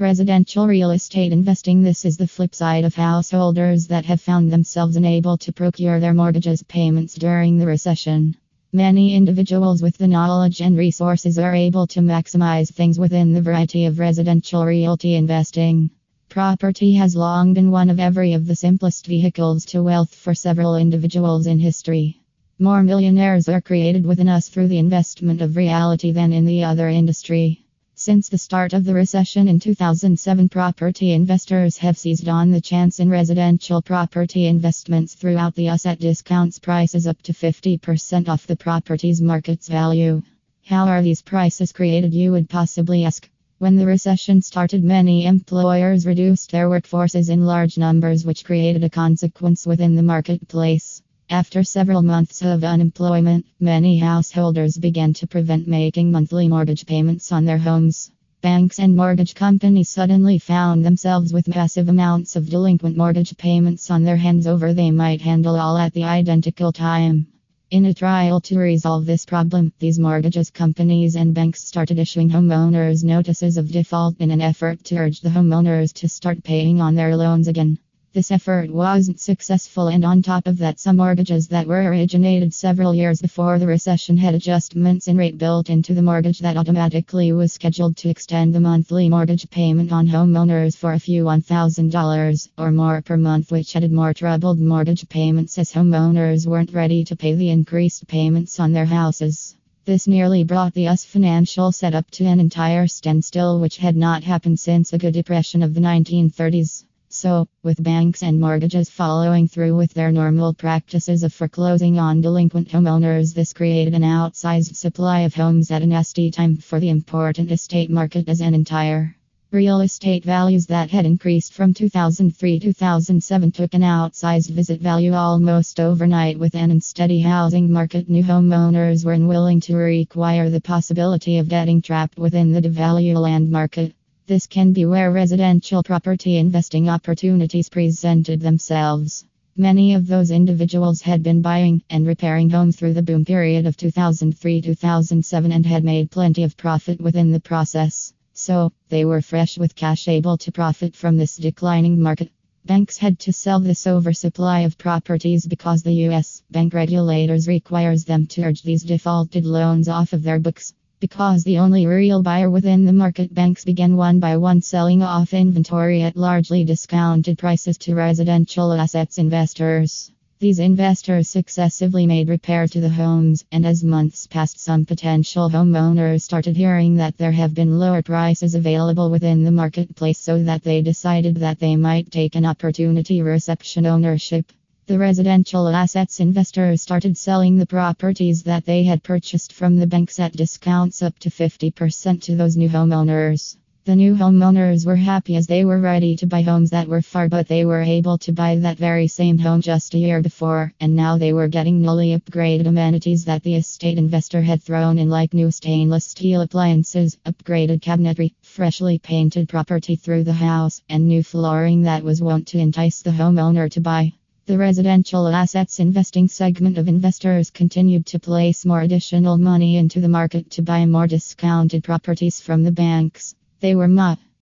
Residential real estate investing This is the flip side of householders that have found themselves unable to procure their mortgages payments during the recession. Many individuals with the knowledge and resources are able to maximize things within the variety of residential realty investing. Property has long been one of every of the simplest vehicles to wealth for several individuals in history. More millionaires are created within us through the investment of reality than in the other industry. Since the start of the recession in 2007, property investors have seized on the chance in residential property investments throughout the US at discounts prices up to 50% off the property's market's value. How are these prices created, you would possibly ask? When the recession started, many employers reduced their workforces in large numbers, which created a consequence within the marketplace. After several months of unemployment, many householders began to prevent making monthly mortgage payments on their homes. Banks and mortgage companies suddenly found themselves with massive amounts of delinquent mortgage payments on their hands over they might handle all at the identical time. In a trial to resolve this problem, these mortgages companies and banks started issuing homeowners notices of default in an effort to urge the homeowners to start paying on their loans again. This effort wasn't successful, and on top of that, some mortgages that were originated several years before the recession had adjustments in rate built into the mortgage that automatically was scheduled to extend the monthly mortgage payment on homeowners for a few $1,000 or more per month, which added more troubled mortgage payments as homeowners weren't ready to pay the increased payments on their houses. This nearly brought the US financial setup to an entire standstill, which had not happened since the Good Depression of the 1930s. So, with banks and mortgages following through with their normal practices of foreclosing on delinquent homeowners, this created an outsized supply of homes at a nasty time for the important estate market as an entire. Real estate values that had increased from 2003 2007 took an outsized visit value almost overnight with an unsteady housing market. New homeowners were unwilling to require the possibility of getting trapped within the devalued land market. This can be where residential property investing opportunities presented themselves. Many of those individuals had been buying and repairing homes through the boom period of 2003 2007 and had made plenty of profit within the process. So, they were fresh with cash able to profit from this declining market. Banks had to sell this oversupply of properties because the US bank regulators requires them to urge these defaulted loans off of their books. Because the only real buyer within the market, banks began one by one selling off inventory at largely discounted prices to residential assets investors. These investors successively made repairs to the homes, and as months passed, some potential homeowners started hearing that there have been lower prices available within the marketplace, so that they decided that they might take an opportunity reception ownership. The residential assets investors started selling the properties that they had purchased from the banks at discounts up to 50% to those new homeowners. The new homeowners were happy as they were ready to buy homes that were far, but they were able to buy that very same home just a year before, and now they were getting newly upgraded amenities that the estate investor had thrown in, like new stainless steel appliances, upgraded cabinetry, freshly painted property through the house, and new flooring that was wont to entice the homeowner to buy. The residential assets investing segment of investors continued to place more additional money into the market to buy more discounted properties from the banks. They were not